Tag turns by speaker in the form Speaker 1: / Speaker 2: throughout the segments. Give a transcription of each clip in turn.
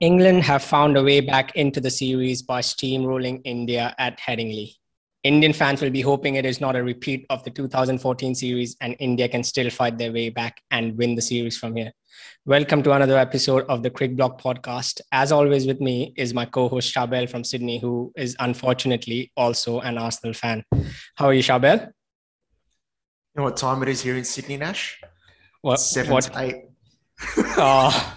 Speaker 1: England have found a way back into the series by steamrolling India at Headingley. Indian fans will be hoping it is not a repeat of the 2014 series and India can still fight their way back and win the series from here. Welcome to another episode of the CricBlog podcast. As always, with me is my co host Charbel from Sydney, who is unfortunately also an Arsenal fan. How are you, Charbel? You
Speaker 2: know what time it is here in Sydney, Nash?
Speaker 1: What?
Speaker 2: Seven
Speaker 1: what?
Speaker 2: to eight.
Speaker 1: oh.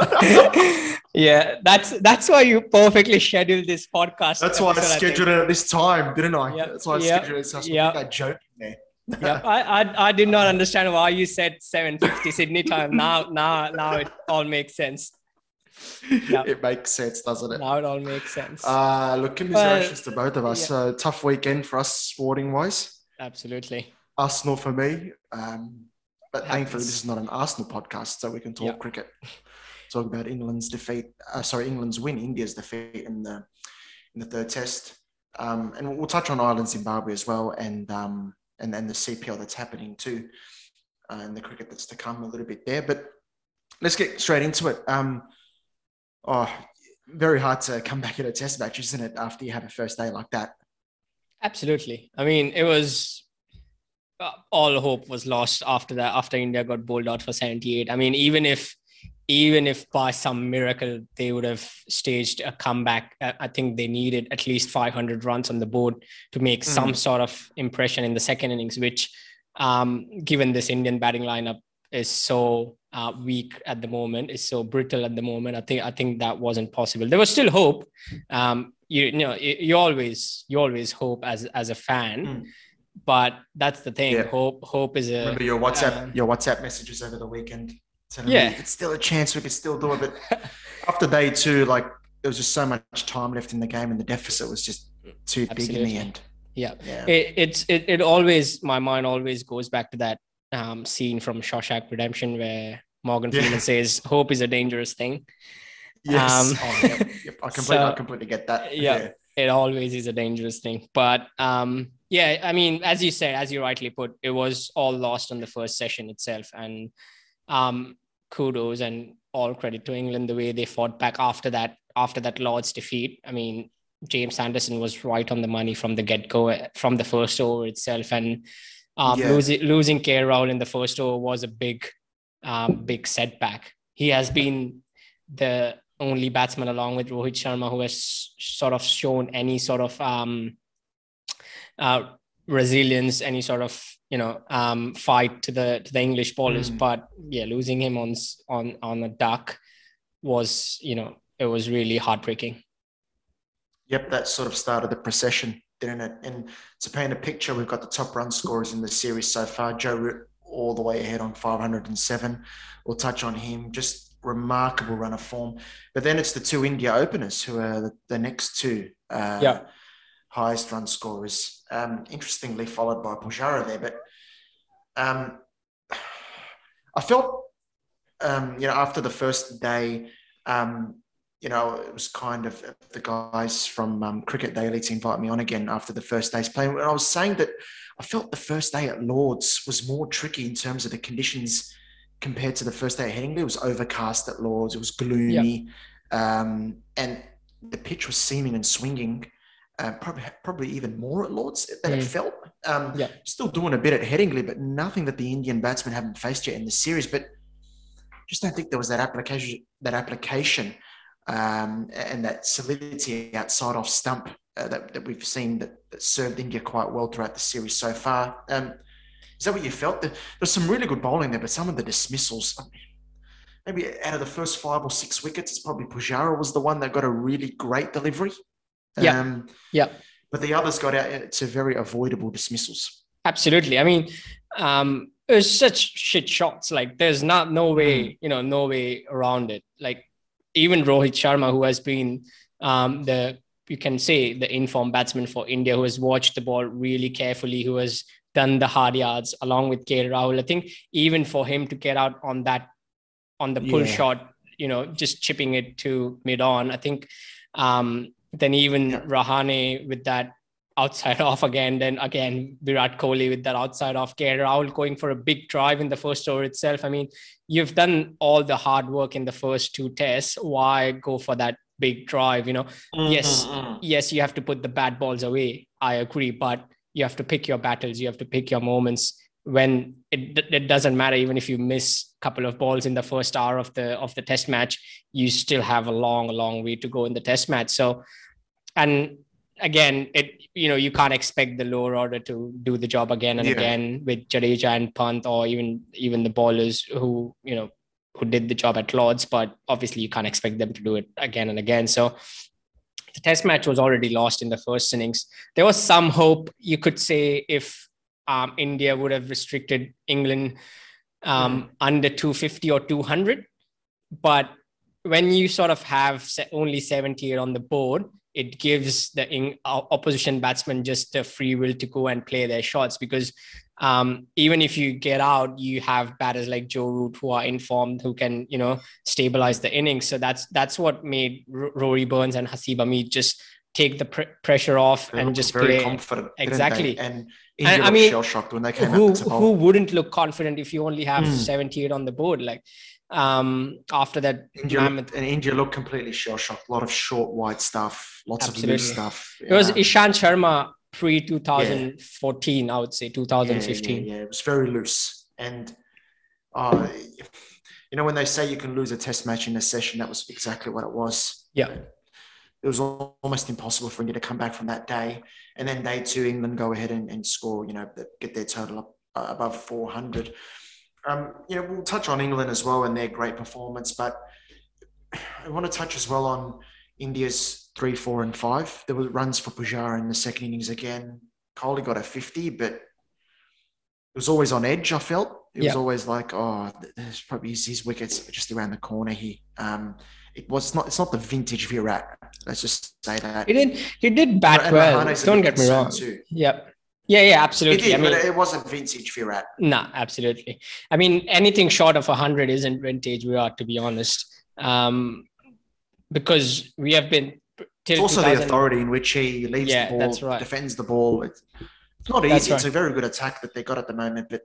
Speaker 1: yeah, that's that's why you perfectly scheduled this podcast.
Speaker 2: That's why I scheduled I it at this time, didn't I?
Speaker 1: Yep.
Speaker 2: That's why I
Speaker 1: yep.
Speaker 2: scheduled it. So I yep. I joking there.
Speaker 1: yeah, I, I I did not understand why you said 7:50 Sydney time. Now now now it all makes sense.
Speaker 2: Yep. It makes sense, doesn't it?
Speaker 1: Now it all makes sense.
Speaker 2: Uh look, commiserations to both of us. Yeah. So tough weekend for us sporting wise.
Speaker 1: Absolutely.
Speaker 2: Arsenal for me. Um, but thankfully, this is not an Arsenal podcast, so we can talk yep. cricket. Talk about England's defeat. Uh, sorry, England's win, India's defeat in the in the third test, um, and we'll touch on Ireland, Zimbabwe as well, and um, and then the CPL that's happening too, uh, and the cricket that's to come a little bit there. But let's get straight into it. Um, oh, very hard to come back at a test match, isn't it? After you have a first day like that.
Speaker 1: Absolutely. I mean, it was uh, all hope was lost after that. After India got bowled out for 78. I mean, even if even if by some miracle they would have staged a comeback, I think they needed at least 500 runs on the board to make mm. some sort of impression in the second innings, which, um, given this Indian batting lineup is so uh, weak at the moment, is so brittle at the moment, I think I think that wasn't possible. There was still hope. Um, you, you, know, you, you, always you always hope as as a fan. Mm. But that's the thing. Yeah. Hope, hope is a.
Speaker 2: Remember your WhatsApp, uh, your WhatsApp messages over the weekend telling yeah. me it's still a chance we could still do it. But after day two, like there was just so much time left in the game, and the deficit was just too Absolutely. big in the end.
Speaker 1: Yeah, yeah. It, it's it, it always my mind always goes back to that um, scene from Shawshank Redemption where Morgan Freeman yeah. says, "Hope is a dangerous thing."
Speaker 2: Yes, um, oh, yep, yep. I completely, so, I completely get that.
Speaker 1: Yeah, yeah, it always is a dangerous thing. But um, yeah, I mean, as you said, as you rightly put, it was all lost on the first session itself, and um, kudos and all credit to England the way they fought back after that after that Lord's defeat. I mean, James Anderson was right on the money from the get go from the first over itself, and um, yeah. losing losing K Rahul in the first over was a big um, big setback. He has been the only batsman along with Rohit Sharma who has sort of shown any sort of um, uh, resilience, any sort of you know um, fight to the to the English bowlers. Mm. But yeah, losing him on on on a duck was you know it was really heartbreaking.
Speaker 2: Yep, that sort of started the procession, didn't it? And to paint a picture, we've got the top run scorers in the series so far. Joe Root all the way ahead on 507. We'll touch on him. Just remarkable run of form. But then it's the two India openers who are the, the next two. Uh,
Speaker 1: yeah
Speaker 2: highest run scorers. Um, interestingly, followed by Pujara there. But um, I felt, um, you know, after the first day, um, you know, it was kind of the guys from um, Cricket Daily to invite me on again after the first day's playing. And I was saying that I felt the first day at Lords was more tricky in terms of the conditions compared to the first day at Headingley. It was overcast at Lords, it was gloomy, yep. um, and the pitch was seaming and swinging uh, probably probably even more at Lords than mm. it felt. Um,
Speaker 1: yeah.
Speaker 2: Still doing a bit at Headingley, but nothing that the Indian batsmen haven't faced yet in the series. But just don't think there was that application that application um, and that solidity outside off stump uh, that, that we've seen that, that, served India quite well throughout the series so far. Um, is that what you felt? There, there's some really good bowling there, but some of the dismissals. maybe out of the first five or six wickets, it's probably Pujara was the one that got a really great delivery.
Speaker 1: Yeah. Um, yeah.
Speaker 2: But the others got out to very avoidable dismissals.
Speaker 1: Absolutely. I mean, um, it's such shit shots. Like there's not no way, mm. you know, no way around it. Like even Rohit Sharma, who has been um, the you can say the informed batsman for India, who has watched the ball really carefully, who has done the hard yards along with K Rahul. I think even for him to get out on that on the pull yeah. shot, you know, just chipping it to mid on, I think um, then even yeah. Rahane with that outside off again. Then again, Virat Kohli with that outside off. KL Rahul going for a big drive in the first over itself. I mean, you've done all the hard work in the first two tests. Why go for that big drive? You know, mm-hmm. yes, mm. yes, you have to put the bad balls away. I agree, but you have to pick your battles. You have to pick your moments when it, it doesn't matter even if you miss a couple of balls in the first hour of the of the test match you still have a long long way to go in the test match. So and again it you know you can't expect the lower order to do the job again and yeah. again with Jadeja and Pant or even even the bowlers who you know who did the job at Lords but obviously you can't expect them to do it again and again. So the test match was already lost in the first innings. There was some hope you could say if um, India would have restricted England um, mm. under 250 or 200. But when you sort of have only 78 on the board, it gives the in- opposition batsmen just the free will to go and play their shots because um, even if you get out, you have batters like Joe Root who are informed, who can you know stabilize the innings. So that's that's what made R- Rory Burns and Haseeb Hameed just take the pr- pressure off
Speaker 2: they
Speaker 1: and just
Speaker 2: very
Speaker 1: play.
Speaker 2: confident.
Speaker 1: Exactly.
Speaker 2: And India I mean, shell shocked when they came
Speaker 1: who. Who wouldn't look confident if you only have mm. 78 on the board? Like um after that
Speaker 2: India, mammoth... and India looked completely shell shocked. A lot of short, wide stuff, lots Absolutely. of loose stuff.
Speaker 1: It was Ishant Sharma pre 2014, yeah. I would say 2015.
Speaker 2: Yeah, yeah, yeah, it was very loose. And uh you know, when they say you can lose a test match in a session, that was exactly what it was.
Speaker 1: Yeah
Speaker 2: it was almost impossible for India to come back from that day. And then day two, England go ahead and, and score, you know, get their total up uh, above 400. Um, you know, we'll touch on England as well and their great performance, but I want to touch as well on India's three, four, and five. There were runs for Pujara in the second innings again. Kohli got a 50, but it was always on edge, I felt. It was always like, oh, there's probably his, his wickets just around the corner here. Um, it was not it's not the vintage Virat. Let's just say that
Speaker 1: he did he did bat and well. Don't get me wrong. Too. Yep. Yeah, yeah, absolutely.
Speaker 2: It did,
Speaker 1: I mean,
Speaker 2: but it wasn't vintage Virat.
Speaker 1: No, nah, absolutely. I mean, anything short of hundred isn't vintage Virat, to be honest. Um, because we have been.
Speaker 2: It's also the authority in which he leaves yeah, the ball, that's right. defends the ball. It's, it's not easy. It's a very good attack that they got at the moment, but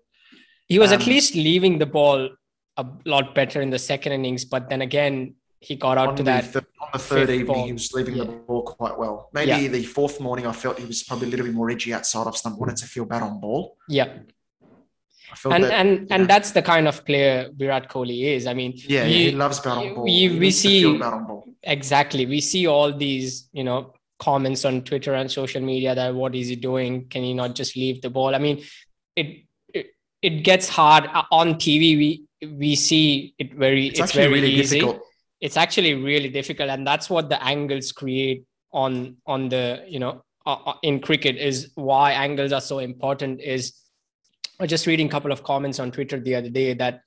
Speaker 1: he was um, at least leaving the ball a lot better in the second innings. But then again, he got out
Speaker 2: on
Speaker 1: to that.
Speaker 2: Th- on the third evening, ball. he was leaving yeah. the ball quite well. Maybe yeah. the fourth morning, I felt he was probably a little bit more edgy outside of stump. Wanted to feel bad on ball.
Speaker 1: Yeah. And that, and and that's the kind of player Virat Kohli is. I mean,
Speaker 2: yeah, he loves bat on ball.
Speaker 1: We, we see exactly. We see all these, you know, comments on Twitter and social media that what is he doing? Can he not just leave the ball? I mean, it it, it gets hard uh, on TV. We we see it very. It's, it's very really easy. Difficult it's actually really difficult and that's what the angles create on on the you know uh, uh in cricket is why angles are so important is I just reading a couple of comments on Twitter the other day that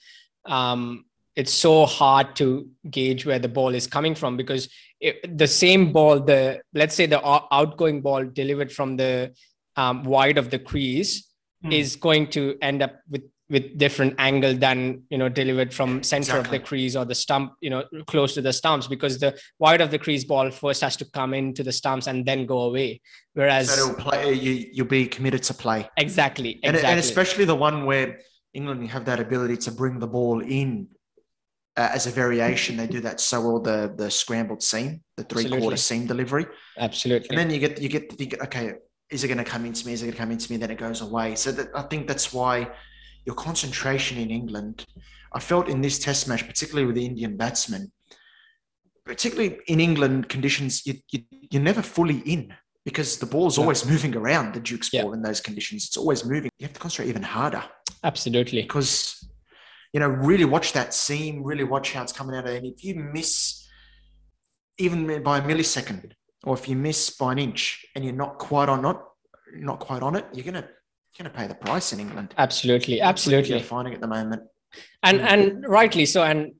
Speaker 1: um, it's so hard to gauge where the ball is coming from because it, the same ball, the let's say the outgoing ball delivered from the um, wide of the crease mm. is going to end up with with different angle than you know delivered from center exactly. of the crease or the stump you know close to the stumps because the wide of the crease ball first has to come into the stumps and then go away. Whereas
Speaker 2: so play, you, you'll be committed to play.
Speaker 1: Exactly
Speaker 2: and,
Speaker 1: exactly.
Speaker 2: and especially the one where england have that ability to bring the ball in uh, as a variation they do that so well the the scrambled seam the three absolutely. quarter seam delivery.
Speaker 1: Absolutely.
Speaker 2: And then you get you get, to think okay is it going to come into me? Is it going to come into me? Then it goes away. So that i think that's why your concentration in England. I felt in this test match, particularly with the Indian batsmen, particularly in England conditions, you, you, you're never fully in because the ball's always moving around the Duke's yeah. ball in those conditions. It's always moving. You have to concentrate even harder.
Speaker 1: Absolutely.
Speaker 2: Because, you know, really watch that seam, really watch how it's coming out. Of. And if you miss even by a millisecond, or if you miss by an inch and you're not quite on not not quite on it, you're gonna going to pay the price in England.
Speaker 1: Absolutely, absolutely.
Speaker 2: You're finding at the moment,
Speaker 1: and and rightly so. And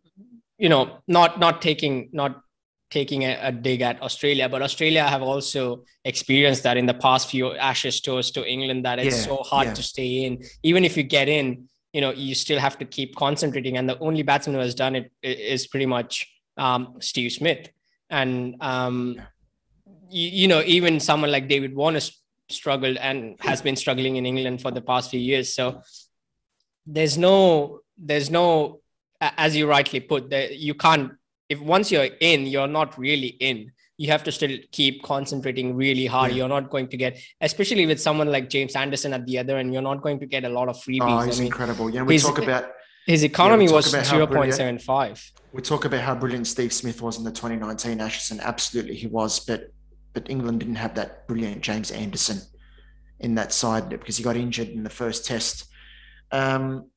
Speaker 1: you know, not not taking not taking a, a, dig at Australia, but Australia have also experienced that in the past few Ashes tours to England that it's yeah, so hard yeah. to stay in. Even if you get in, you know, you still have to keep concentrating. And the only batsman who has done it is pretty much um, Steve Smith. And um, yeah. you, you know, even someone like David Warner struggled and has been struggling in England for the past few years. So there's no, there's no, as you rightly put, that you can't. If once you're in, you're not really in. You have to still keep concentrating really hard. Yeah. You're not going to get, especially with someone like James Anderson at the other, and you're not going to get a lot of freebies.
Speaker 2: Oh, he's I mean, incredible. Yeah, we talk about
Speaker 1: his economy yeah, was 0.75.
Speaker 2: We talk about how brilliant Steve Smith was in the 2019 Ashes, and absolutely he was. But but England didn't have that brilliant James Anderson in that side because he got injured in the first test. Um,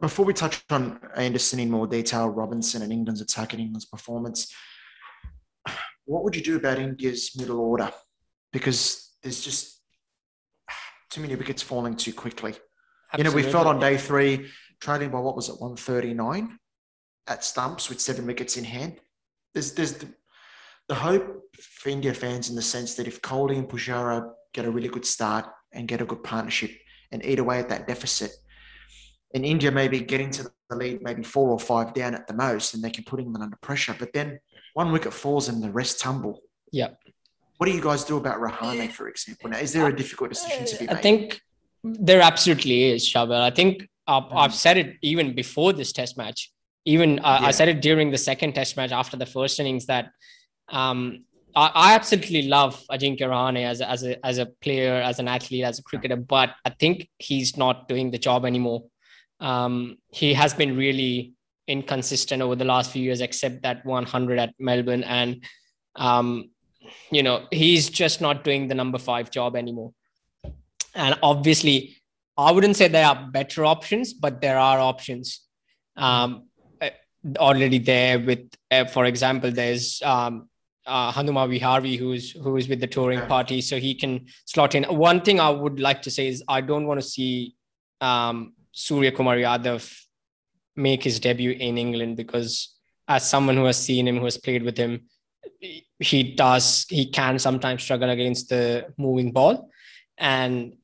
Speaker 2: before we touch on Anderson in more detail, Robinson and England's attack and England's performance, what would you do about India's middle order? Because there's just too many wickets falling too quickly. Absolutely. You know, we felt on day three trailing by what was it, 139 at stumps with seven wickets in hand. There's there's the, the hope for India fans in the sense that if Kohli and Pujara get a really good start and get a good partnership and eat away at that deficit, and India maybe getting to the lead, maybe four or five down at the most, and they can put England under pressure. But then one wicket falls and the rest tumble.
Speaker 1: Yeah.
Speaker 2: What do you guys do about Rahane, for example? Now, is there a difficult decision to be made?
Speaker 1: I think there absolutely is, Charbel. I think uh, mm-hmm. I've said it even before this test match. Even uh, yeah. I said it during the second test match after the first innings that um, I, I, absolutely love Ajinkya Rahane as a, as a as a player, as an athlete, as a cricketer, but I think he's not doing the job anymore. Um, he has been really inconsistent over the last few years, except that 100 at Melbourne, and um, you know he's just not doing the number five job anymore. And obviously, I wouldn't say there are better options, but there are options um, already there. With, uh, for example, there's um, uh, Hanuma Vihari, who's who is with the touring party, so he can slot in. One thing I would like to say is I don't want to see um, Surya Kumar Yadav make his debut in England because, as someone who has seen him, who has played with him, he does he can sometimes struggle against the moving ball, and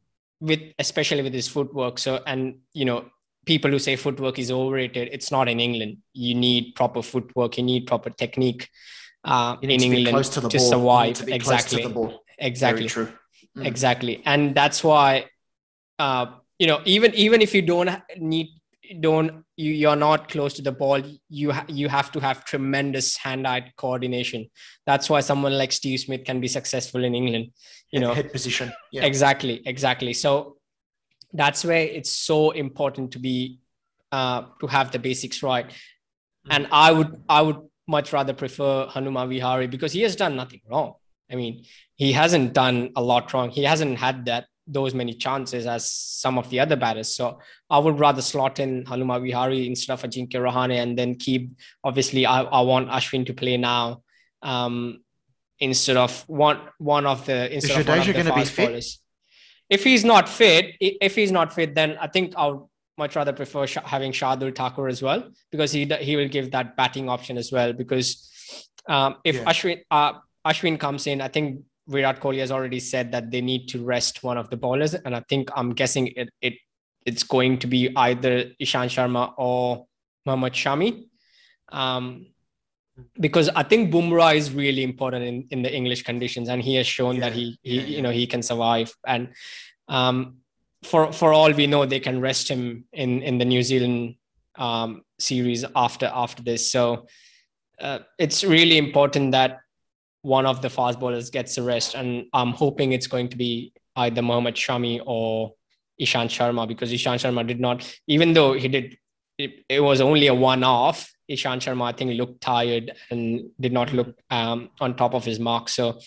Speaker 1: with especially with his footwork. So and you know people who say footwork is overrated, it's not in England. You need proper footwork. You need proper technique uh, in England to, to survive. To exactly. Exactly. true. Mm. Exactly. And that's why, uh, you know, even even if you don't need don't you you're not close to the ball you ha- you have to have tremendous hand-eye coordination that's why someone like steve smith can be successful in england you know
Speaker 2: head position
Speaker 1: yeah. exactly exactly so that's where it's so important to be uh, to have the basics right mm-hmm. and i would i would much rather prefer hanuma vihari because he has done nothing wrong i mean he hasn't done a lot wrong he hasn't had that those many chances as some of the other batters. So I would rather slot in Hanuma Vihari instead of Ajinkya Rahane and then keep, obviously, I, I want Ashwin to play now um, instead of one one of the instead of one of the fast bowlers. If he's not fit, if he's not fit, then I think I'll much rather prefer having Shardul Thakur as well because he he will give that batting option as well. Because um, if yeah. Ashwin uh, Ashwin comes in, I think Virat Kohli has already said that they need to rest one of the bowlers, and I think I'm guessing it it it's going to be either Ishant Sharma or Mohammad Shami. Um, because I think Bumrah is really important in, in the English conditions, and he has shown yeah, that he, he yeah. you know he can survive. And um, for for all we know, they can rest him in in the New Zealand um, series after after this. So uh, it's really important that one of the fast bowlers gets a rest. And I'm hoping it's going to be either Mohammad Shami or Ishant Sharma because Ishant Sharma did not, even though he did, it, it was only a one off. Ishant Sharma, I think, looked tired and did not look um, on top of his mark. So,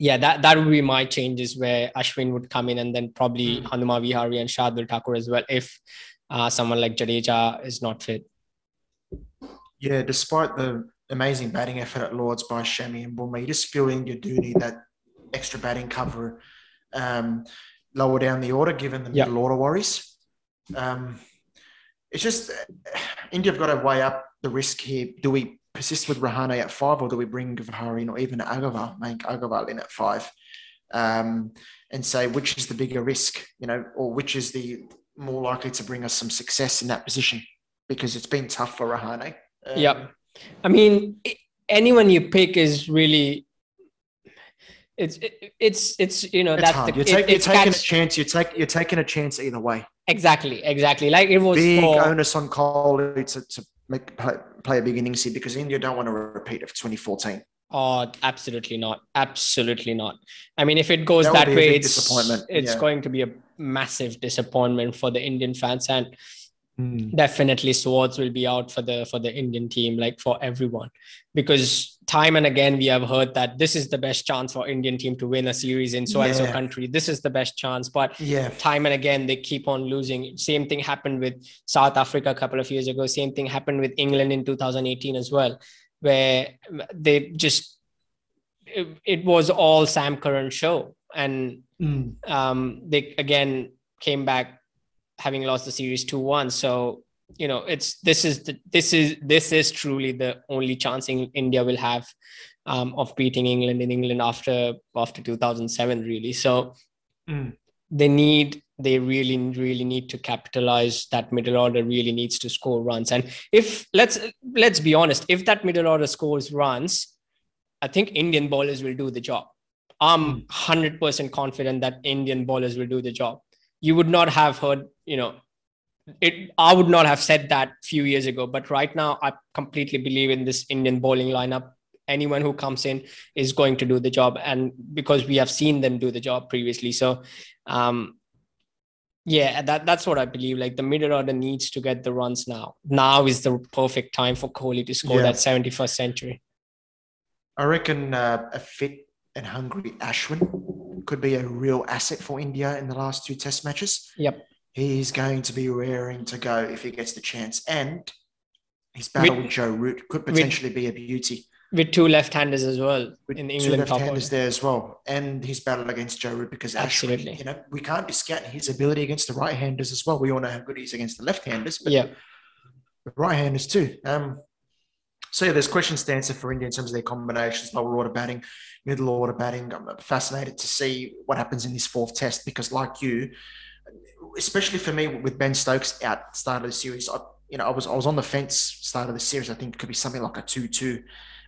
Speaker 1: yeah, that, that would be my changes where Ashwin would come in and then probably mm. Hanuma Vihari and Shardul Thakur as well if uh, someone like Jadeja is not fit.
Speaker 2: Yeah, despite the amazing batting effort at Lords by Shami and Bumrah. You just feel India do need that extra batting cover um, lower down the order, given the yep. middle order worries. Um, it's just India have got to weigh up the risk here. Do we persist with Rahane at five, or do we bring Viharin or even Agarwal, make Agarwal in at five, um, and say which is the bigger risk, you know, or which is the more likely to bring us some success in that position? Because it's been tough for Rahane.
Speaker 1: Um, yep. I mean, anyone you pick is really it's it, it's it's you know
Speaker 2: It's
Speaker 1: that's
Speaker 2: hard.
Speaker 1: the
Speaker 2: You're,
Speaker 1: it-
Speaker 2: you're
Speaker 1: it's
Speaker 2: taking a chance. You take you're taking a chance either way.
Speaker 1: exactly exactly like it was
Speaker 2: Big
Speaker 1: for
Speaker 2: onus on Kohli to, to make play, play a big innings here because India don't want to repeat of 2014.
Speaker 1: Oh, absolutely not. Absolutely not. I mean, if it goes
Speaker 2: That
Speaker 1: that, way, it's
Speaker 2: disappointment,
Speaker 1: it's
Speaker 2: yeah.
Speaker 1: going to be a massive disappointment for the Indian fans, and
Speaker 2: Hmm.
Speaker 1: definitely swords will be out for the for the Indian team, like for everyone, because time and again we have heard that this is the best chance for Indian team to win a series in so and so country. This is the best chance, but
Speaker 2: Yeah,
Speaker 1: time and again they keep on losing. Same thing happened with south africa a couple of years ago. Same thing happened with england in 2018 as well where they just it, it was all sam curran show. And
Speaker 2: Mm.
Speaker 1: um, they again came back having lost the series 2-1 so you know it's this is the this is this is truly the only chance in india will have um, of beating england in england after after 2007 really. So
Speaker 2: Mm.
Speaker 1: they need they really really need to capitalize. That middle order really needs to score runs. And if let's let's be honest if that middle order scores runs i think indian bowlers will do the job. I'm 100% confident that indian bowlers will do the job. You would not have heard you know it i would not have said that few years ago but right now i completely believe in this indian bowling lineup anyone who comes in is going to do the job and because we have seen them do the job previously so um yeah that that's what i believe like the middle order needs to get the runs now now is the perfect time for kohli to score
Speaker 2: Yeah.
Speaker 1: that 71st century
Speaker 2: I reckon uh, a fit and hungry Ashwin could be a real asset for India in the last two Test matches.
Speaker 1: Yep.
Speaker 2: He's going to be raring to go if he gets the chance, and his battle
Speaker 1: With-
Speaker 2: with, Joe Root could
Speaker 1: with-
Speaker 2: potentially be a beauty.
Speaker 1: with two left-handers as well
Speaker 2: With
Speaker 1: in
Speaker 2: two
Speaker 1: england top
Speaker 2: left-handers there as well, and his battle against Joe Root because
Speaker 1: Absolutely.
Speaker 2: Ashwin, you know, we can't discount his ability against the right-handers as well. We all know how good he is against the left-handers, but
Speaker 1: yeah
Speaker 2: the right-handers too. Um, so yeah, there's questions to answer for India in terms of their combinations, lower order batting, middle order batting. I'm fascinated to see what happens in this fourth test because, like you, especially for me with Ben Stokes out start of the series, I, you know, I was I was on the fence start of the series. I think it could be something like a two-two,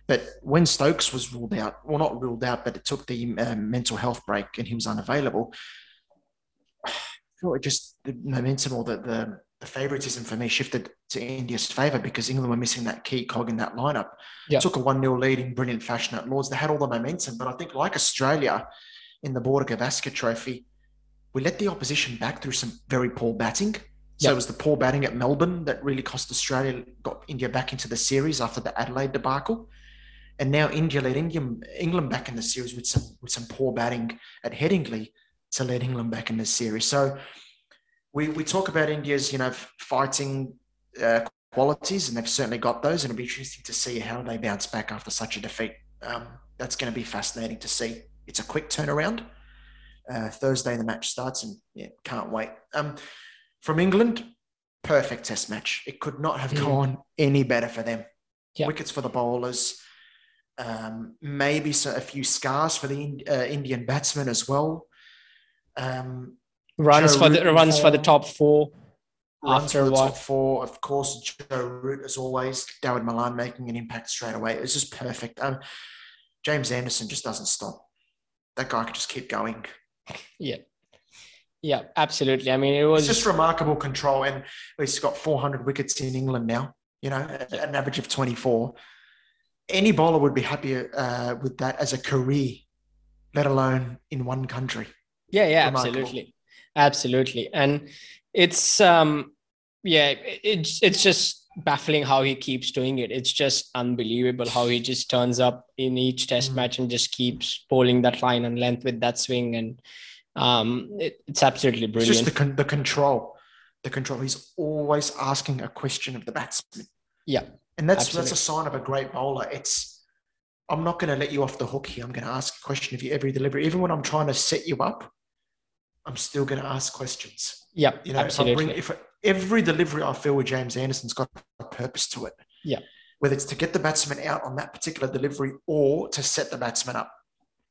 Speaker 2: but when Stokes was ruled out, well, not ruled out, but it took the um, mental health break and he was unavailable. I feel it just the momentum or the the, the favoritism for me shifted to India's favour because England were missing that key cog in that lineup.
Speaker 1: Yeah.
Speaker 2: Took a 1 0 lead in brilliant fashion at Lords. They had all the momentum, but I think, like Australia in the Border Gavaskar Trophy, we let the opposition back through some very poor batting. So
Speaker 1: Yeah.
Speaker 2: it was the poor batting at Melbourne that really cost Australia, got India back into the series after the Adelaide debacle. And now India led England back in the series with some with some poor batting at Headingley to lead England back in the series. So we, we talk about India's, you know, fighting uh, qualities, and they've certainly got those. And it'll be interesting to see how they bounce back after such a defeat. Um, that's going to be fascinating to see. It's a quick turnaround. Uh, Thursday the match starts, and yeah, can't wait. Um, from England, perfect Test match. It could not have
Speaker 1: Mm.
Speaker 2: gone any better for them.
Speaker 1: Yeah.
Speaker 2: Wickets for the bowlers. Um, maybe so, a few scars for the uh, Indian batsmen as well. Um,
Speaker 1: runs
Speaker 2: Joe
Speaker 1: for the
Speaker 2: Root in
Speaker 1: runs for the top four
Speaker 2: runs
Speaker 1: After
Speaker 2: the top four. Of course, Joe Root, as always. Dawid Malan making an impact straight away. It was just perfect. Um, James Anderson just doesn't stop. That guy could just keep going.
Speaker 1: Yeah Yeah, absolutely i mean it was
Speaker 2: It's just remarkable control. And he's got 400 wickets in England now, you know, at an average of 24. Any bowler would be happy uh, with that as a career, let alone in one country.
Speaker 1: yeah yeah
Speaker 2: remarkable.
Speaker 1: absolutely absolutely and it's um yeah it- it's it's just baffling how he keeps doing it it's just unbelievable how he just turns up in each test
Speaker 2: Mm.
Speaker 1: match and just keeps bowling that line and length with that swing and um it, it's absolutely
Speaker 2: It's
Speaker 1: brilliant
Speaker 2: just the, con- the control. The control. He's always asking a question of the batsman.
Speaker 1: Yeah,
Speaker 2: And that's
Speaker 1: absolutely.
Speaker 2: that's a sign of a great bowler. It's I'm not going to let you off the hook here. I'm going to ask a question of you every delivery. Even when I'm trying to set you up, I'm still going to ask questions.
Speaker 1: yeah
Speaker 2: You know, if I bring if every delivery I feel with James Anderson's got a purpose to it.
Speaker 1: Yeah.
Speaker 2: Whether it's to get the batsman out on that particular delivery or to set the batsman up.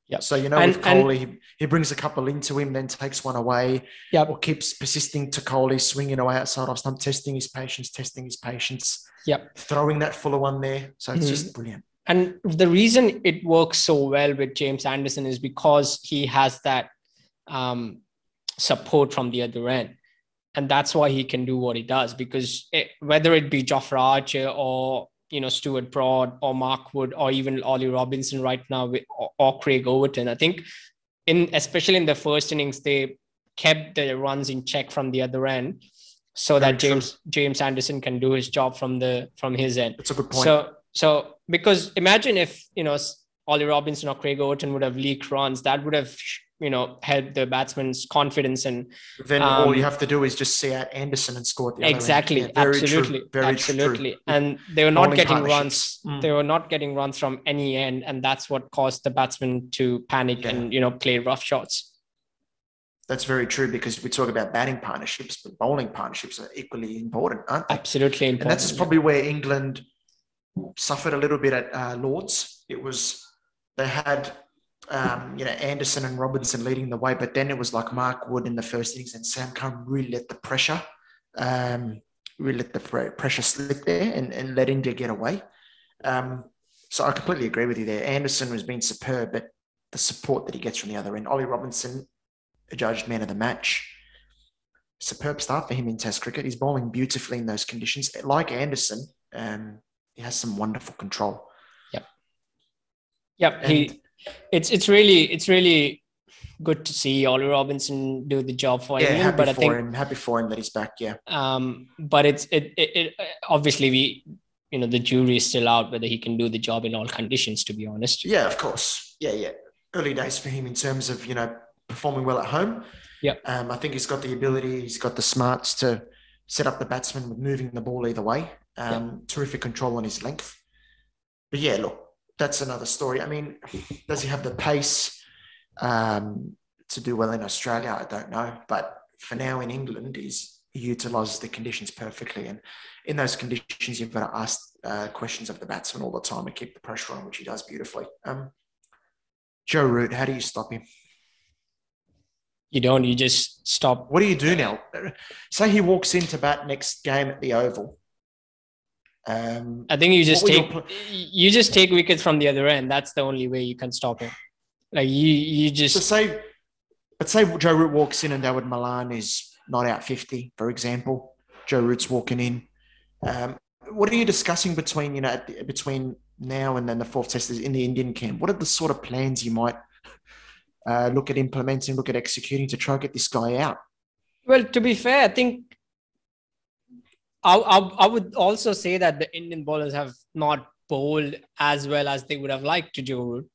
Speaker 1: Yeah.
Speaker 2: So you know,
Speaker 1: And-
Speaker 2: with Kohli, he, he brings a couple into him, then takes one away,
Speaker 1: Yeah.
Speaker 2: or keeps persisting to Kohli, swinging away outside off stump, testing his patience, testing his patience,
Speaker 1: Yep.
Speaker 2: throwing that fuller one there. So it's
Speaker 1: Mhm.
Speaker 2: just brilliant.
Speaker 1: and the reason it works so well with James Anderson is because he has that um, support from the other end. And that's why he can do what he does. Because it, whether it be Jofra Archer or you know Stuart Broad or Mark Wood or even Ollie Robinson right now with, or, or Craig Overton, I think in especially in the first innings they kept the runs in check from the other end so Very that James true. James Anderson can do his job from the from his end.
Speaker 2: That's a good point.
Speaker 1: So so because imagine if you know Ollie Robinson or Craig Overton would have leaked runs, that would have you know helped the batsman's confidence and
Speaker 2: then um, all you have to do is just see out Anderson and score the
Speaker 1: exactly yeah, absolutely absolutely true. and they were not getting runs mm. they were not getting runs from any end and that's what caused the batsman to panic yeah. and you know play rough shots
Speaker 2: that's very true because we talk about batting partnerships, but bowling partnerships are equally important, aren't they?
Speaker 1: Absolutely important.
Speaker 2: And that's probably where England suffered a little bit at uh, Lords. It was they had um, you know Anderson and Robinson leading the way, but then it was like Mark Wood in the first innings and Sam Curran really let the pressure, um, really let the pressure slip there and, and let India get away. Um, so I completely agree with you there. Anderson was being superb, but the support that he gets from the other end, Ollie Robinson adjudged man of the match. Superb start for him in Test cricket. He's bowling beautifully in those conditions. Like Anderson, um, he has some wonderful control.
Speaker 1: Yep. Yep. And he. It's it's really it's really good to see Ollie Robinson do the job for
Speaker 2: yeah,
Speaker 1: England.
Speaker 2: Happy
Speaker 1: but
Speaker 2: I
Speaker 1: think
Speaker 2: him. happy for him that he's back. Yeah.
Speaker 1: Um, but it's it, it, it obviously we you know the jury is still out whether he can do the job in all conditions. To be honest.
Speaker 2: Yeah, of course. Yeah, yeah. Early days for him in terms of you know performing well at home.
Speaker 1: Yeah.
Speaker 2: Um, I think he's got the ability, he's got the smarts to set up the batsman with moving the ball either way. Um, yep. Terrific control on his length. But yeah, look, that's another story. I mean, does he have the pace um, to do well in Australia? I don't know. But for now in England, he's, he utilises the conditions perfectly. And in those conditions, you've got to ask uh, questions of the batsman all the time and keep the pressure on, which he does beautifully. Um, Joe Root, how do you stop him?
Speaker 1: you don't you just stop
Speaker 2: what do you do now say he walks into bat next game at the oval um,
Speaker 1: i think you just take pl- you just take wickets from the other end. That's the only way you can stop him like you you just
Speaker 2: so say but say joe root walks in and Dawid Malan is not out 50 for example. Joe root's walking in. Um, what are you discussing between you know between now and then the fourth test is in the indian camp? What are the sort of plans you might uh, look at implementing, look at executing to try and get this guy out?
Speaker 1: Well, to be fair, I think I, I, I would also say that the Indian bowlers have not bowled as well as they would have liked to do.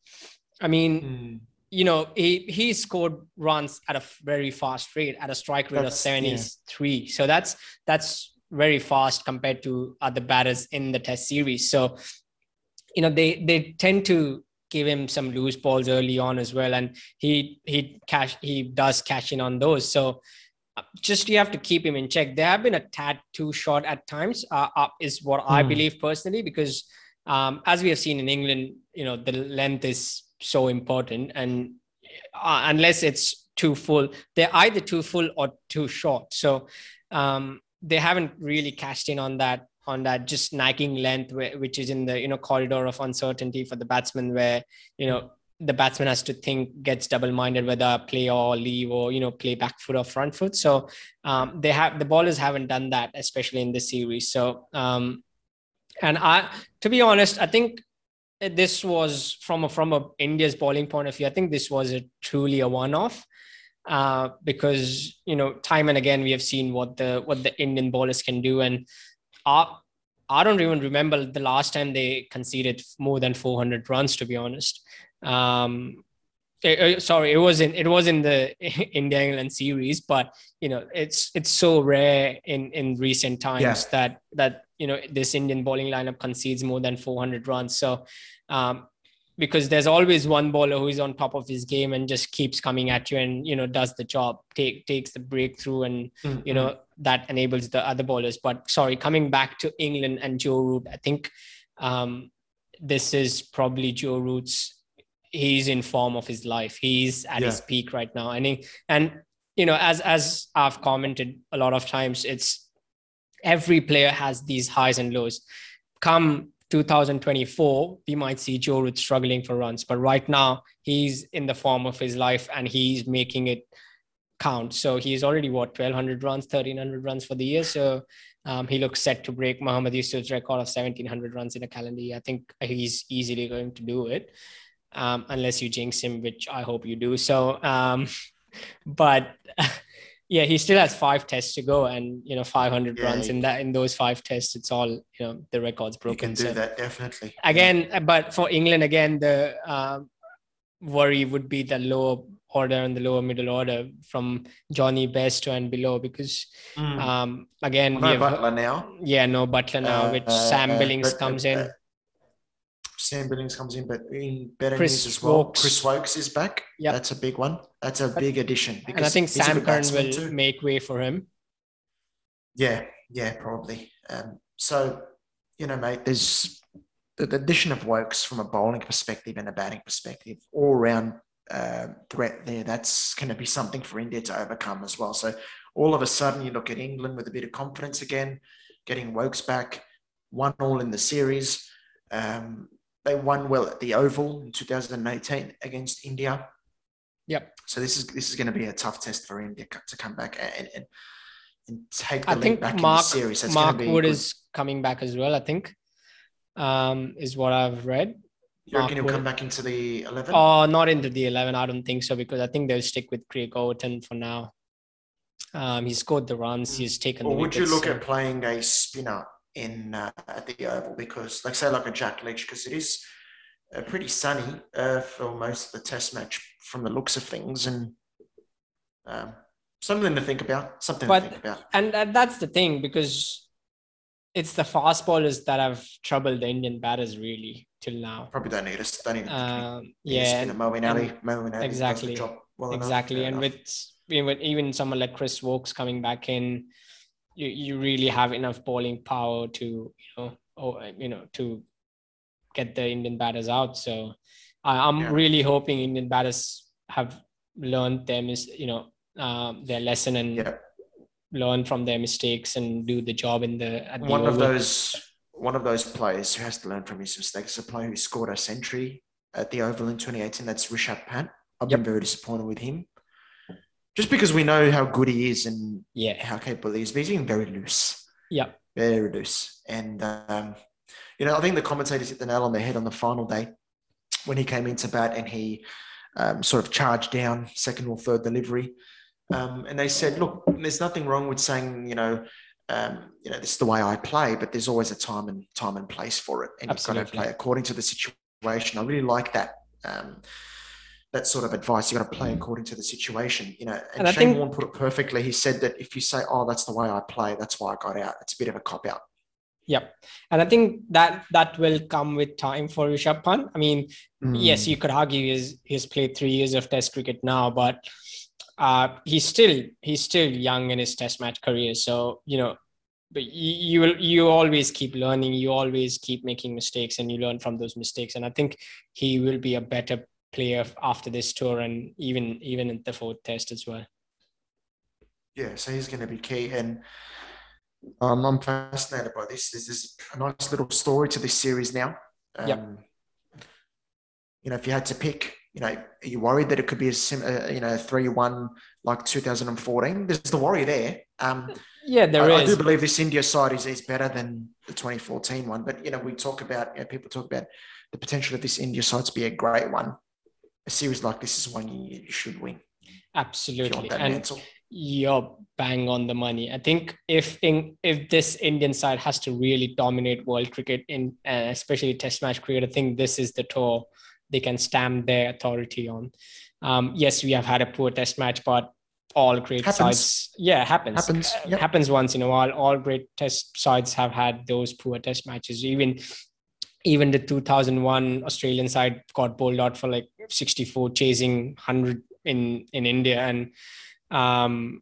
Speaker 1: I mean, mm. you know, he he scored runs at a very fast rate at a strike rate that's, of 73. Yeah. So that's that's very fast compared to other batters in the test series. So, you know, they they tend to give him some loose balls early on as well, and he he cash he does cash in on those. So just you have to keep him in check. They have been a tad too short at times, uh, uh, is what mm. I hmm. believe personally, because um, as we have seen in England, you know the length is so important, and uh, unless it's too full, they're either too full or too short. So um, they haven't really cashed in on that on that just nagging length, which is in the you know corridor of uncertainty for the batsman, where you know the batsman has to think, gets double-minded whether play or leave or you know play back foot or front foot. So um, they have the bowlers haven't done that, especially in this series. So um, and I, to be honest, I think this was from a, from a India's bowling point of view. I think this was a truly a one-off. Uh, because you know time and again we have seen what the what the Indian bowlers can do, and I, I don't even remember the last time they conceded more than 400 runs, to be honest. Um, it, it, sorry, it wasn't. it was in the India England series, but you know it's it's so rare in in recent times yeah. that that you know this Indian bowling lineup concedes more than 400 runs. So um, because there's always one bowler who is on top of his game and just keeps coming at you and you know does the job take takes the breakthrough and mm-hmm. you know that enables the other bowlers but sorry coming back to england and joe root i think um, this is probably joe root's he's in form of his life he's at yeah. his peak right now and he, and you know as as i've commented a lot of times it's every player has these highs and lows come 2024, we might see Joe Root struggling for runs. But right now, he's in the form of his life and he's making it count. So he's already what 1200 runs, 1300 runs for the year. So um, he looks set to break Muhammad Yusuf's record of 1700 runs in a calendar year. I think he's easily going to do it, um, unless you jinx him, which I hope you do. So, um, but yeah, he still has five tests to go, and you know, 500 yeah, runs in that in those five tests. It's all you know, the record's broken.
Speaker 2: You can do so, that definitely.
Speaker 1: Again, yeah. but for England, again, the uh, worry would be the lower order and the lower middle order from Jonny Bairstow and below because mm. um, again
Speaker 2: well, no have, Buttler now.
Speaker 1: Yeah, no Buttler now, uh, which uh, Sam Billings but, comes in.
Speaker 2: Sam Billings comes in, but in better Chris news as well. Woakes. Chris Woakes is back. Yeah, that's a big one. That's a big addition.
Speaker 1: And I think Sam Curran will too. make way for him.
Speaker 2: Yeah, yeah, probably. Um, so, you know, mate, there's the, the addition of Woakes from a bowling perspective and a batting perspective, all round uh, threat there. That's going to be something for India to overcome as well. So all of a sudden, you look at England with a bit of confidence again, getting Woakes back, one all in the series. Um, they won well at the Oval in 2018 against India.
Speaker 1: Yep.
Speaker 2: So this is this is going to be a tough test for India to come back and and, and take the
Speaker 1: I think
Speaker 2: back
Speaker 1: Mark,
Speaker 2: in the series.
Speaker 1: That's Mark Wood good. is coming back as well. I think um, is what I've read.
Speaker 2: You reckon he'll come back into the 11?
Speaker 1: Oh, not into the 11. I don't think so because I think they'll stick with Craig Overton for now. Um, he scored the runs. He's taken.
Speaker 2: Or would you look so. at playing a spinner in uh, at the Oval because, like, say, like a Jack Leach, because it is uh, pretty sunny uh, for most of the Test match from the looks of things, and um, something to think about. Something but, to think about.
Speaker 1: And that's the thing because it's the fast bowlers that have troubled the Indian batters really till now.
Speaker 2: Probably don't need us. Don't need.
Speaker 1: Um, yeah,
Speaker 2: and, Moeen Ali, Moeen
Speaker 1: Ali exactly, well exactly, enough, and enough. with even even someone like Chris Woakes coming back in you, you really have enough bowling power to you know or you know to get the Indian batters out. So I, am yeah. really hoping Indian batters have learned their mis- you know um, their lesson and
Speaker 2: yeah.
Speaker 1: learn from their mistakes and do the job in the, the
Speaker 2: one over. of those one of those players who has to learn from his mistakes is a player who scored a century at the Oval in 2018. That's Rishabh Pant. I've yep. been very disappointed with him just because we know how good he is and
Speaker 1: yeah,
Speaker 2: how capable he is, but he's being very loose.
Speaker 1: Yeah,
Speaker 2: very loose. And um, you know, I think the commentators hit the nail on the head on the final day when he came into bat and he um, sort of charged down second or third delivery. Um, and they said, look, there's nothing wrong with saying, you know, um, you know, this is the way I play, but there's always a time and time and place for it, and Absolutely. you've got to play according to the situation. I really like that. Um, that sort of advice. You've got to play according to the situation, you know. And, and Shane think, Warne put it perfectly. He said that if you say, "Oh, that's the way I play," that's why I got out. It's a bit of a cop out.
Speaker 1: Yep, and I think that that will come with time for Rishabh Pant. I mean, mm. yes, you could argue he's he's played three years of Test cricket now, but uh, he's still he's still young in his Test match career. So you know, but you, you will you always keep learning. You always keep making mistakes, and you learn from those mistakes. And I think he will be a better player after this tour and even even in the fourth test as well.
Speaker 2: Yeah, so he's going to be key, and um, I'm fascinated by this. There's this a nice little story to this series now. Um,
Speaker 1: yep.
Speaker 2: You know, if you had to pick, you know, are you worried that it could be a sim, uh, you know, three one like 2014? There's the worry there. Um,
Speaker 1: yeah, there
Speaker 2: I,
Speaker 1: is.
Speaker 2: I, do believe this India side is, is better than the 2014 one, but you know, we talk about, you know, people talk about the potential of this India side to be a great one a series like this is one you, you should win.
Speaker 1: Absolutely. And mental. you're bang on the money. I think if in, if this Indian side has to really dominate world cricket in uh, especially test match cricket, I think this is the tour they can stamp their authority on. Um, yes, we have had a poor test match, but all great happens. sides. Yeah, happens.
Speaker 2: Happens.
Speaker 1: Uh, yep. Happens once in a while. All great test sides have had those poor test matches. Even even the 2001 Australian side got bowled out for like 64 chasing 100 in in India and um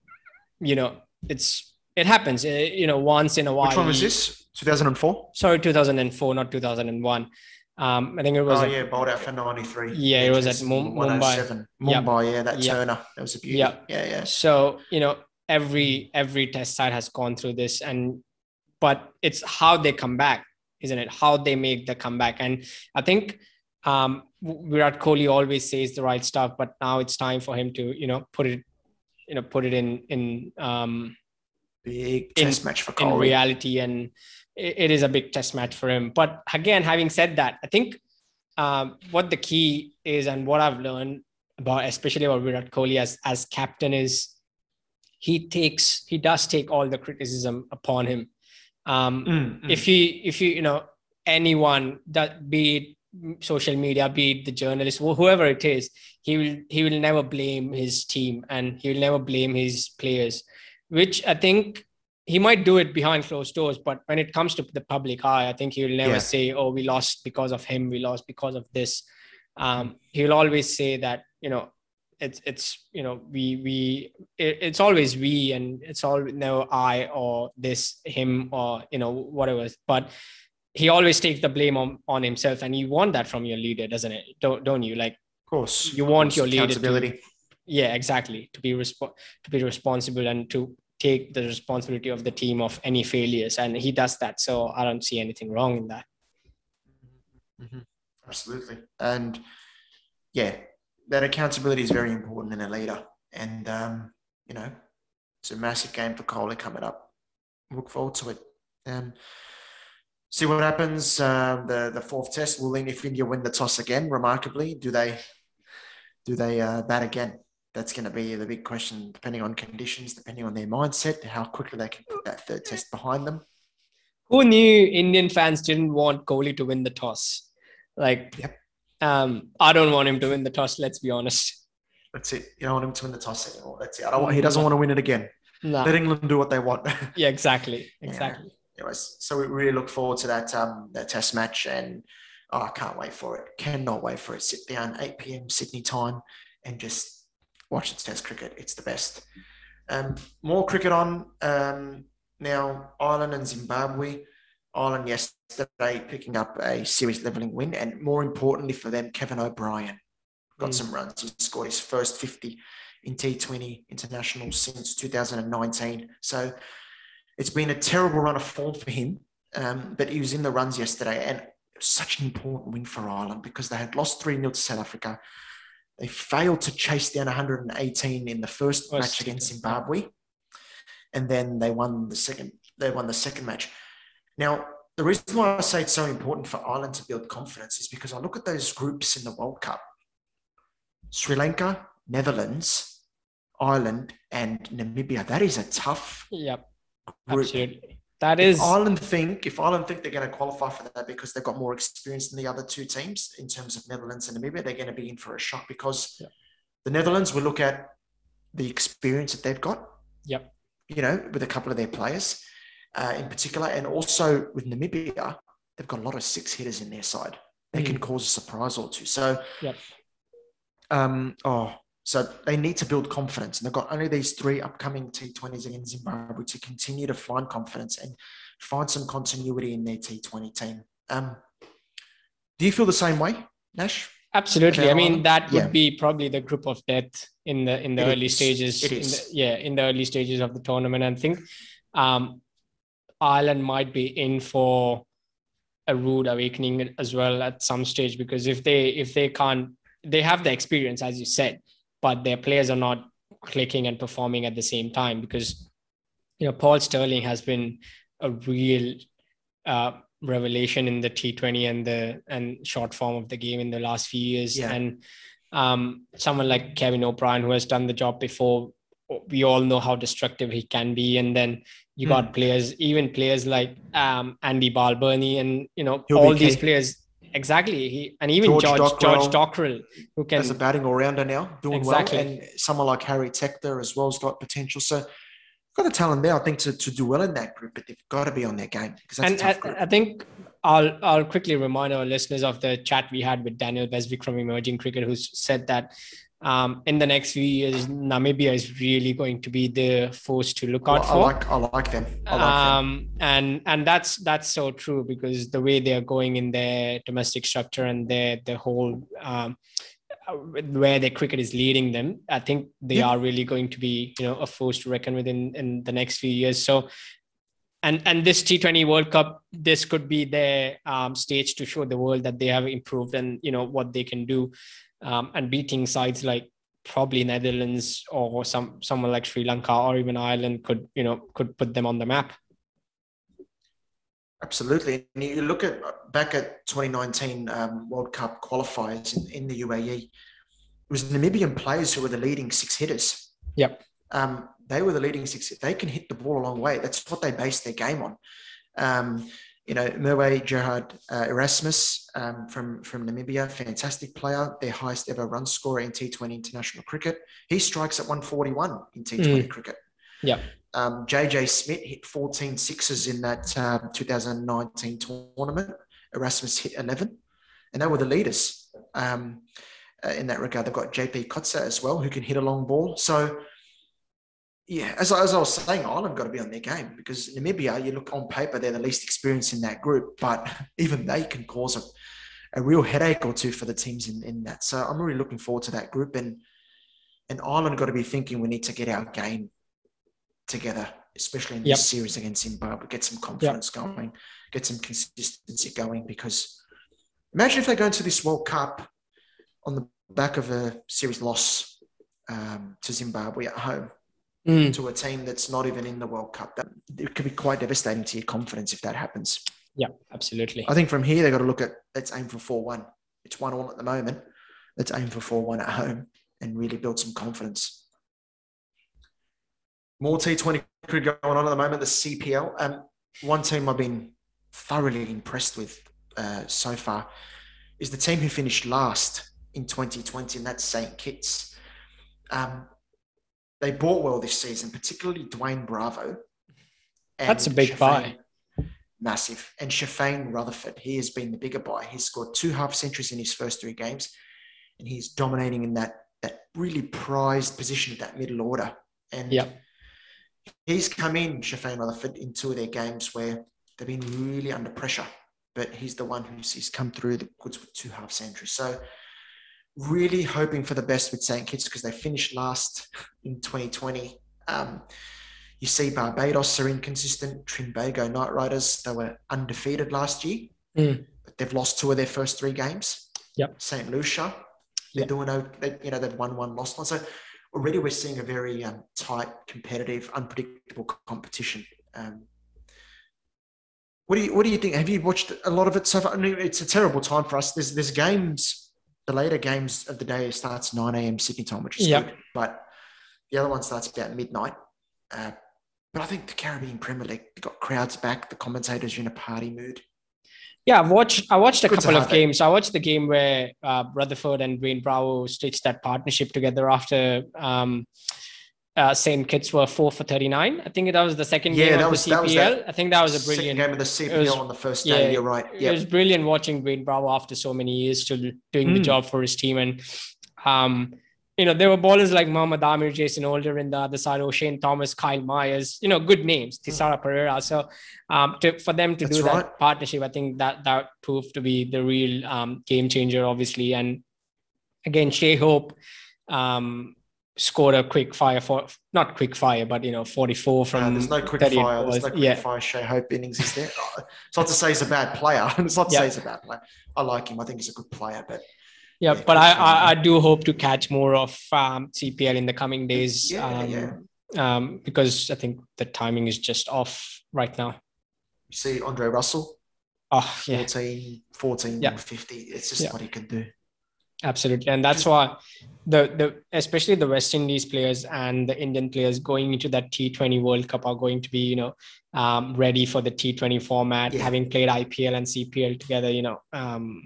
Speaker 1: you know it's it happens uh, you know once in a while
Speaker 2: which one was this 2004
Speaker 1: sorry 2004 not 2001 um, I think it was.
Speaker 2: Oh at, yeah, bowled out for ninety three.
Speaker 1: Yeah, it was at Mumbai.
Speaker 2: Mumbai, yep. yeah, that yep. Turner, that was a beauty.
Speaker 1: Yeah,
Speaker 2: yeah, yeah.
Speaker 1: So you know, every every test side has gone through this, and but it's how they come back isn't it? How they make the comeback. And I think um, Virat Kohli always says the right stuff, but now it's time for him to, you know, put it, you know, put it in in um,
Speaker 2: big test
Speaker 1: in,
Speaker 2: match for
Speaker 1: Kohli. in reality, and it, it is a big test match for him. But again, having said that, I think um, what the key is, and what I've learned about, especially about Virat Kohli as as captain, is he takes he does take all the criticism upon him. Um, mm, mm. If he if you you know anyone that be it social media, be it the journalist, whoever it is, he will he will never blame his team and he will never blame his players, which I think he might do it behind closed doors, but when it comes to the public eye, I think he will never yeah. say, "Oh, we lost because of him. We lost because of this." Um, he'll always say that you know it's it's you know we we it, it's always we and it's all no I or this him or you know whatever. But he always takes the blame on, on himself and you want that from your leader doesn't it? Don't don't you? Like
Speaker 2: of course.
Speaker 1: you want course, your leader to, yeah exactly. To be resp- to be responsible and to take the responsibility of the team of any failures. And he does that so i don't see anything wrong in that.
Speaker 2: Mm-hmm. absolutely. And yeah that accountability is very important in a leader and um, you know it's a massive game for Kohli coming up look forward to it um, see what happens. Uh, the the fourth test will if India win the toss again, remarkably, do they do they uh, bat again? That's going to be the big question, depending on conditions, depending on their mindset, how quickly they can put that third test behind them.
Speaker 1: Who knew Indian fans didn't want Kohli to win the toss? Like, yep. Um, I don't want him to win the toss. Let's be honest.
Speaker 2: That's it. You don't want him to win the toss anymore. That's it. I don't want. He doesn't want to win it again. No. Let England do what they want.
Speaker 1: yeah, exactly. Exactly. Yeah
Speaker 2: anyways, so we really look forward to that um, that test match, and oh, I can't wait for it. Cannot wait for it. Sit down, 8 p.m. Sydney time, and just watch the test cricket. It's the best. Um, more cricket on um, now. Ireland and Zimbabwe. Ireland yesterday picking up a series leveling win, and more importantly for them, Kevin O'Brien got mm. some runs. He scored his first 50 in T20 international since 2019. So it's been a terrible run of form for him, um, but he was in the runs yesterday, and such an important win for Ireland because they had lost 3 0 to South Africa. They failed to chase down 118 in the first match against Zimbabwe, and then they won the second. They won the second match. Now, the reason why I say it's so important for Ireland to build confidence is because I look at those groups in the World Cup: Sri Lanka, Netherlands, Ireland, and Namibia. That is a tough
Speaker 1: yep. Absolutely. That is
Speaker 2: if Ireland think if Ireland think they're going to qualify for that because they've got more experience than the other two teams in terms of Netherlands and Namibia, they're going to be in for a shock because the Netherlands will look at the experience that they've got.
Speaker 1: Yep.
Speaker 2: You know, with a couple of their players uh, in particular, and also with Namibia, they've got a lot of six hitters in their side. They mm. can cause a surprise or two. So,
Speaker 1: yep.
Speaker 2: um, oh, so they need to build confidence. And they've got only these three upcoming T20s against Zimbabwe to continue to find confidence and find some continuity in their T20 team. Um, do you feel the same way, Nash?
Speaker 1: Absolutely. I mean, that would yeah. be probably the group of death in the in the it early is. stages. It is. The, yeah, in the early stages of the tournament. And I think um, Ireland might be in for a rude awakening as well at some stage because if they if they can't they have the experience as you said but their players are not clicking and performing at the same time because you know Paul Stirling has been a real uh, revelation in the T20 and the and short form of the game in the last few years yeah. and um, someone like Kevin O'Brien who has done the job before we all know how destructive he can be and then you got mm. players even players like um, Andy Balbirnie and you know He'll all these players Exactly. He and even George, George Dockrell, George Dockrell, who can
Speaker 2: as a batting all rounder now, doing exactly. well, and someone like Harry Tector as well has got potential. So got the talent there, I think, to, to do well in that group, but they've got to be on their game
Speaker 1: because that's and group. I think I'll I'll quickly remind our listeners of the chat we had with Daniel Beswick from Emerging Cricket, who said that um, in the next few years, Namibia is really going to be the force to look out
Speaker 2: I for. I like, I like them. I like
Speaker 1: um, them. and and that's that's so true because the way they are going in their domestic structure and their the whole um, where their cricket is leading them, I think they yeah. are really going to be you know a force to reckon with in, in the next few years. So and and this T20 World Cup, this could be their um, stage to show the world that they have improved and you know what they can do, um, and beating sides like probably Netherlands or some someone like Sri Lanka or even Ireland could you know could put them on the map.
Speaker 2: Absolutely. And you look at back at 2019 um, World Cup qualifiers in, in the UAE, it was Namibian players who were the leading six hitters.
Speaker 1: Yep.
Speaker 2: Um, they were the leading six. They can hit the ball a long way. That's what they base their game on. Um, you know, Merwe Gerhard uh, Erasmus um, from, from Namibia, fantastic player, their highest ever run scorer in T20 international cricket. He strikes at 141 in T20 mm. cricket.
Speaker 1: Yeah.
Speaker 2: Um, JJ Smith hit 14 sixes in that uh, 2019 tournament. Erasmus hit 11, and they were the leaders um, uh, in that regard. They've got JP Kotze as well, who can hit a long ball. So, yeah, as, as I was saying, Ireland got to be on their game because Namibia, you look on paper, they're the least experienced in that group, but even they can cause a, a real headache or two for the teams in, in that. So I'm really looking forward to that group. And and Ireland got to be thinking we need to get our game together, especially in yep. this series against Zimbabwe, get some confidence yep. going, get some consistency going. Because imagine if they go into this World Cup on the back of a series loss um, to Zimbabwe at home mm. to a team that's not even in the World Cup. That, it could be quite devastating to your confidence if that happens.
Speaker 1: Yeah, absolutely.
Speaker 2: I think from here, they've got to look at let's aim for 4 1. It's 1 all at the moment. Let's aim for 4 1 at home and really build some confidence more T20 cricket going on at the moment, the CPL. Um, one team I've been thoroughly impressed with uh, so far is the team who finished last in 2020, and that's St. Kitts. Um, they bought well this season, particularly Dwayne Bravo.
Speaker 1: That's a big buy.
Speaker 2: Massive. And Sherfane Rutherford, he has been the bigger buy. He's scored two half centuries in his first three games, and he's dominating in that, that really prized position of that middle order. And
Speaker 1: yep
Speaker 2: he's come in, Sherfane Rutherford, in two of their games where they've been really under pressure, but he's the one who's he's come through the goods with two half centuries. So really hoping for the best with St. Kitts because they finished last in 2020. Um, you see Barbados are inconsistent. Trinbago Knight Riders, they were undefeated last year,
Speaker 1: mm.
Speaker 2: but they've lost two of their first three games.
Speaker 1: Yep.
Speaker 2: St. Lucia, they're yep. doing, they, you know, they've won one, lost one. So already we're seeing a very um, tight, competitive, unpredictable competition. Um, what do you What do you think? Have you watched a lot of it so far? I mean, it's a terrible time for us. There's There's games. The later games of the day starts 9 a.m. Sydney time, which is yep. good. But the other one starts about midnight. Uh, but I think the Caribbean Premier League, got crowds back. The commentators are in a party mood.
Speaker 1: Yeah, I've watched. I watched a Good couple of games. I watched the game where uh, Rutherford and Dwayne Bravo stitched that partnership together after um, uh, St. Kitts were four for 39. I think that was the second yeah, game of was, the CPL. I think that was a brilliant
Speaker 2: game of the CPL was, on the first day. Yeah, you're right.
Speaker 1: Yep. It was brilliant watching Dwayne Bravo after so many years still doing mm. the job for his team. And um, you know, there were ballers like Mohammad Amir, Jason Holder in the other side, Oshane Thomas, Kyle Myers, you know, good names, hmm. Thisara Perera. So um, to, for them to That's do right. that partnership, I think that that proved to be the real um, game changer, obviously. And again, Shai Hope um, scored a quick fire for not quick fire, but you know, 44 from.
Speaker 2: there's no quick fire. There's no quick yeah. fire. Shai Hope innings is there. it's not to say he's a bad player. it's not to say he's a bad player. I like him. I think he's a good player, but
Speaker 1: yeah, yeah but I, I, I do hope to catch more of um, CPL in the coming days.
Speaker 2: Yeah, um, yeah.
Speaker 1: Um, because I think the timing is just off right now.
Speaker 2: You see Andre Russell,
Speaker 1: oh,
Speaker 2: yeah. 14, 14 yeah. 50. It's just what he can do.
Speaker 1: Absolutely. And that's why the, the especially the West Indies players and the Indian players going into that T20 World Cup are going to be, you know, um, ready for the T20 format, yeah. having played IPL and CPL together, you know, um,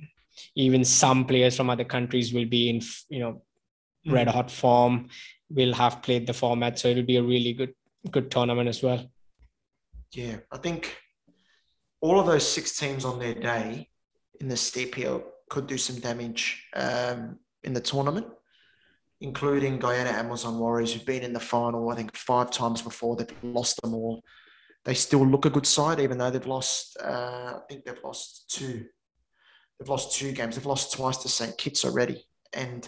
Speaker 1: even some players from other countries will be in you know mm. red hot form will have played the format so it'll be a really good good tournament as well
Speaker 2: yeah i think all of those six teams on their day in the CPL could do some damage um, in the tournament, including Guyana Amazon Warriors, who've been in the final, I think, five times before. They've lost them all. They still look a good side, even though they've lost, uh, I think they've lost two They've lost two games. They've lost twice to St. Kitts already. And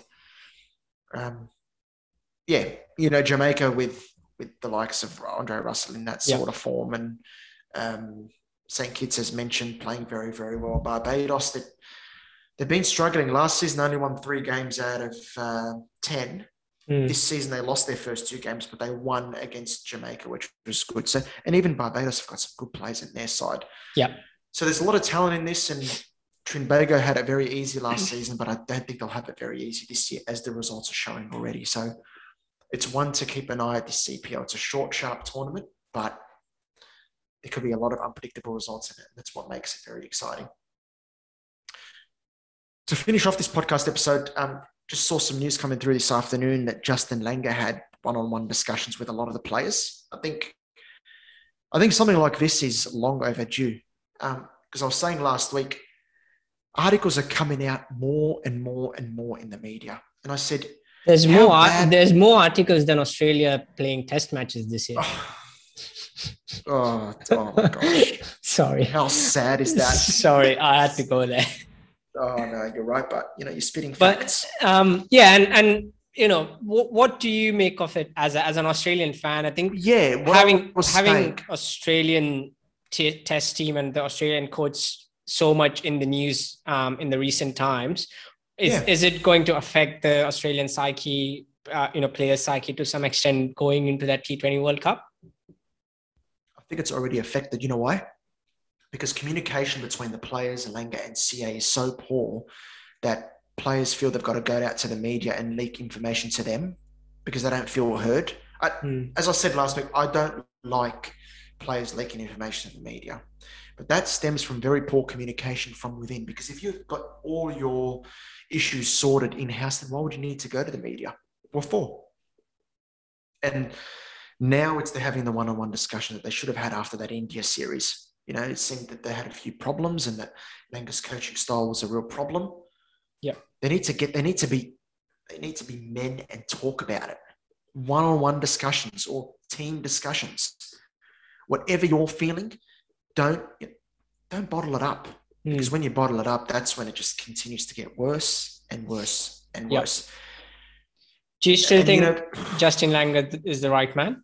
Speaker 2: um, yeah, you know, Jamaica with with the likes of Andre Russell in that sort yep. of form and Um, St. Kitts, as mentioned, playing very, very well. Barbados, that they've been struggling. Last season, they only won three games out of uh, 10.
Speaker 1: Mm.
Speaker 2: This season, they lost their first two games, but they won against Jamaica, which was good. So, and even Barbados have got some good players in their side.
Speaker 1: Yeah.
Speaker 2: So there's a lot of talent in this, and Trinbago had it very easy last season, but I don't think they'll have it very easy this year, as the results are showing already. So it's one to keep an eye at this CPL. It's a short, sharp tournament, but there could be a lot of unpredictable results in it. That's what makes it very exciting. To finish off this podcast episode, um, just saw some news coming through this afternoon that Justin Langer had one-on-one discussions with a lot of the players. I think, I think something like this is long overdue. Because um, I was saying last week, articles are coming out more and more and more in the media, and I said,
Speaker 1: "There's more. Bad- there's more articles than Australia playing Test matches this year."
Speaker 2: oh, oh my gosh!
Speaker 1: Sorry.
Speaker 2: How sad is that?
Speaker 1: Sorry, I had to go there.
Speaker 2: Oh no, you're right, but you know you're spitting facts.
Speaker 1: But um, yeah, and and you know what, what do you make of it as a, as an Australian fan? I think
Speaker 2: yeah,
Speaker 1: having having saying. Australian t- test team and the Australian coach so much in the news um, in the recent times. Is yeah. is it going to affect the Australian psyche, uh, you know, player psyche to some extent going into that T20 World Cup?
Speaker 2: I think it's already affected. You know why? Because communication between the players, Langer and CA is so poor that players feel they've got to go out to the media and leak information to them because they don't feel heard. I, mm. As I said last week, I don't like players leaking information to the media, but that stems from very poor communication from within. Because if you've got all your issues sorted in house, then why would you need to go to the media? What for? And now it's they're having the one on one discussion that they should have had after that India series you know, it seemed that they had a few problems and that Langer's coaching style was a real problem.
Speaker 1: Yeah.
Speaker 2: They need to get, they need to be, they need to be men and talk about it. One on one discussions or team discussions. Whatever you're feeling, don't, don't bottle it up. Mm. Because when you bottle it up, that's when it just continues to get worse and worse and worse.
Speaker 1: Do you still and, think you know, Justin Langer is the right man?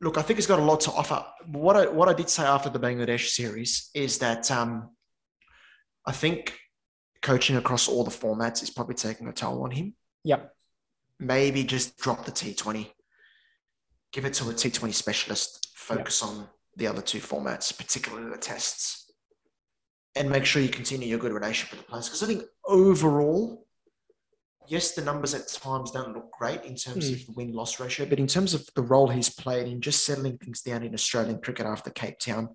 Speaker 2: Look, I think he's got a lot to offer. What I what I did say after the Bangladesh series is that um, I think coaching across all the formats is probably taking a toll on him.
Speaker 1: Yep.
Speaker 2: Maybe just drop the T20, give it to a T20 specialist, focus yep. on the other two formats, particularly the tests, and make sure you continue your good relationship with the players. Because I think overall, yes, the numbers at times don't look great in terms mm. of the win loss ratio, but in terms of the role he's played in just settling things down in Australian cricket after Cape Town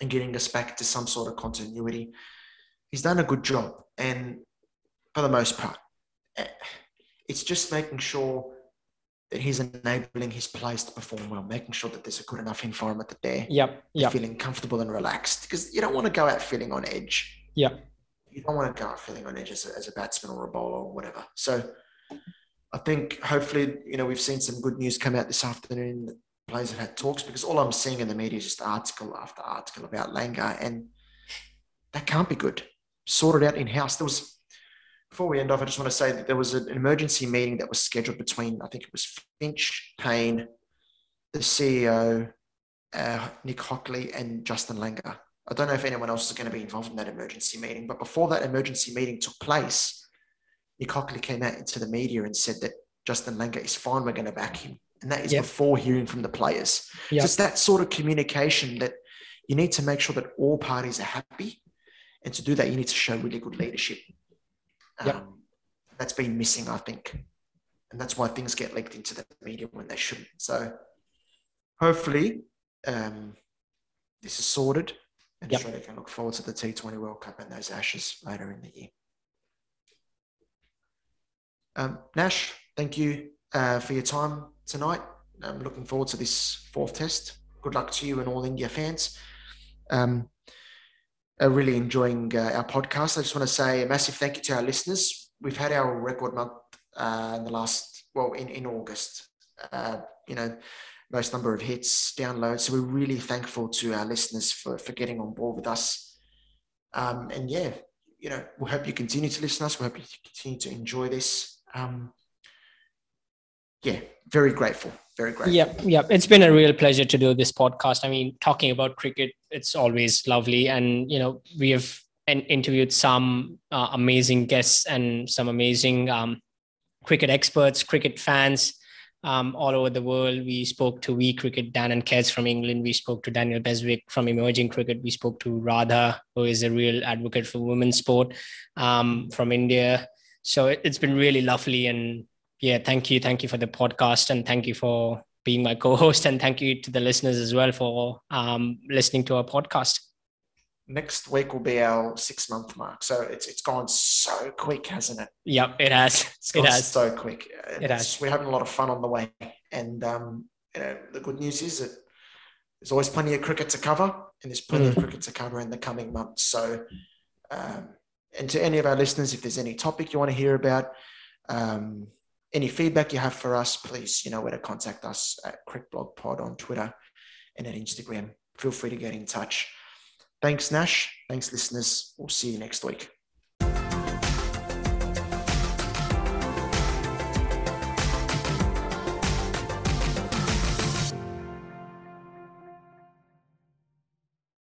Speaker 2: and getting us back to some sort of continuity, he's done a good job. And for the most part, eh, it's just making sure that he's enabling his players to perform well, making sure that there's a good enough environment that they're
Speaker 1: yep, yep.
Speaker 2: feeling comfortable and relaxed because you don't want to go out feeling on edge.
Speaker 1: Yeah
Speaker 2: you don't want to go out feeling on edge as a, as a batsman or a bowler or whatever. So I think hopefully, you know, we've seen some good news come out this afternoon players have had talks because all I'm seeing in the media is just article after article about Langer and that can't be good. Sorted out in house. There was, before we end off, I just want to say that there was an emergency meeting that was scheduled between, I think it was Finch, Paine, the CEO, uh, Nick Hockley, and Justin Langer. I don't know if anyone else is going to be involved in that emergency meeting, but before that emergency meeting took place, Nick Hockley came out into the media and said that Justin Langer is fine, we're going to back him. And that is yep. before hearing from the players. Yep. So it's that sort of communication that you need to make sure that all parties are happy. And to do that, you need to show really good leadership.
Speaker 1: Yep. Um,
Speaker 2: that's been missing, I think. And that's why things get leaked into the media when they shouldn't. So hopefully, um, this is sorted and yep. Australia can look forward to the T20 World Cup and those Ashes later in the year. Um, Nash, thank you uh, for your time tonight. I'm looking forward to this fourth test. Good luck to you and all India fans. Um, uh, really enjoying uh, our podcast. I just want to say a massive thank you to our listeners. We've had our record month uh, in the last, well, in, in August. Uh, you know, most number of hits, downloads. So we're really thankful to our listeners for, for getting on board with us. Um, and yeah, you know, we hope you continue to listen to us. We hope you continue to enjoy this. Um, yeah, very grateful. Very grateful.
Speaker 1: Yep, yep. It's been a real pleasure to do this podcast. I mean, talking about cricket, it's always lovely, and you know, we have interviewed some uh, amazing guests and some amazing um, cricket experts, cricket fans um, all over the world. We spoke to We Cricket, Dan and Kez from England. We spoke to Daniel Beswick from Emerging Cricket. We spoke to Radha, who is a real advocate for women's sport um, from India. So it, it's been really lovely. And yeah, thank you. Thank you for the podcast. And thank you for being my co host. And thank you to the listeners as well for um, listening to our podcast
Speaker 2: next week will be our six month mark. So it's it's gone so quick, hasn't it?
Speaker 1: Yep, it has.
Speaker 2: It's gone
Speaker 1: it has.
Speaker 2: so quick.
Speaker 1: It has.
Speaker 2: We're having a lot of fun on the way, and um, you know, the good news is that there's always plenty of cricket to cover, and there's plenty mm. of cricket to cover in the coming months. So, um, and to any of our listeners, if there's any topic you want to hear about. Um, any feedback you have for us, please, you know where to contact us at CricBlog Pod on Twitter and at Instagram. Feel free to get in touch. Thanks, Nash. Thanks, listeners. We'll see you next week.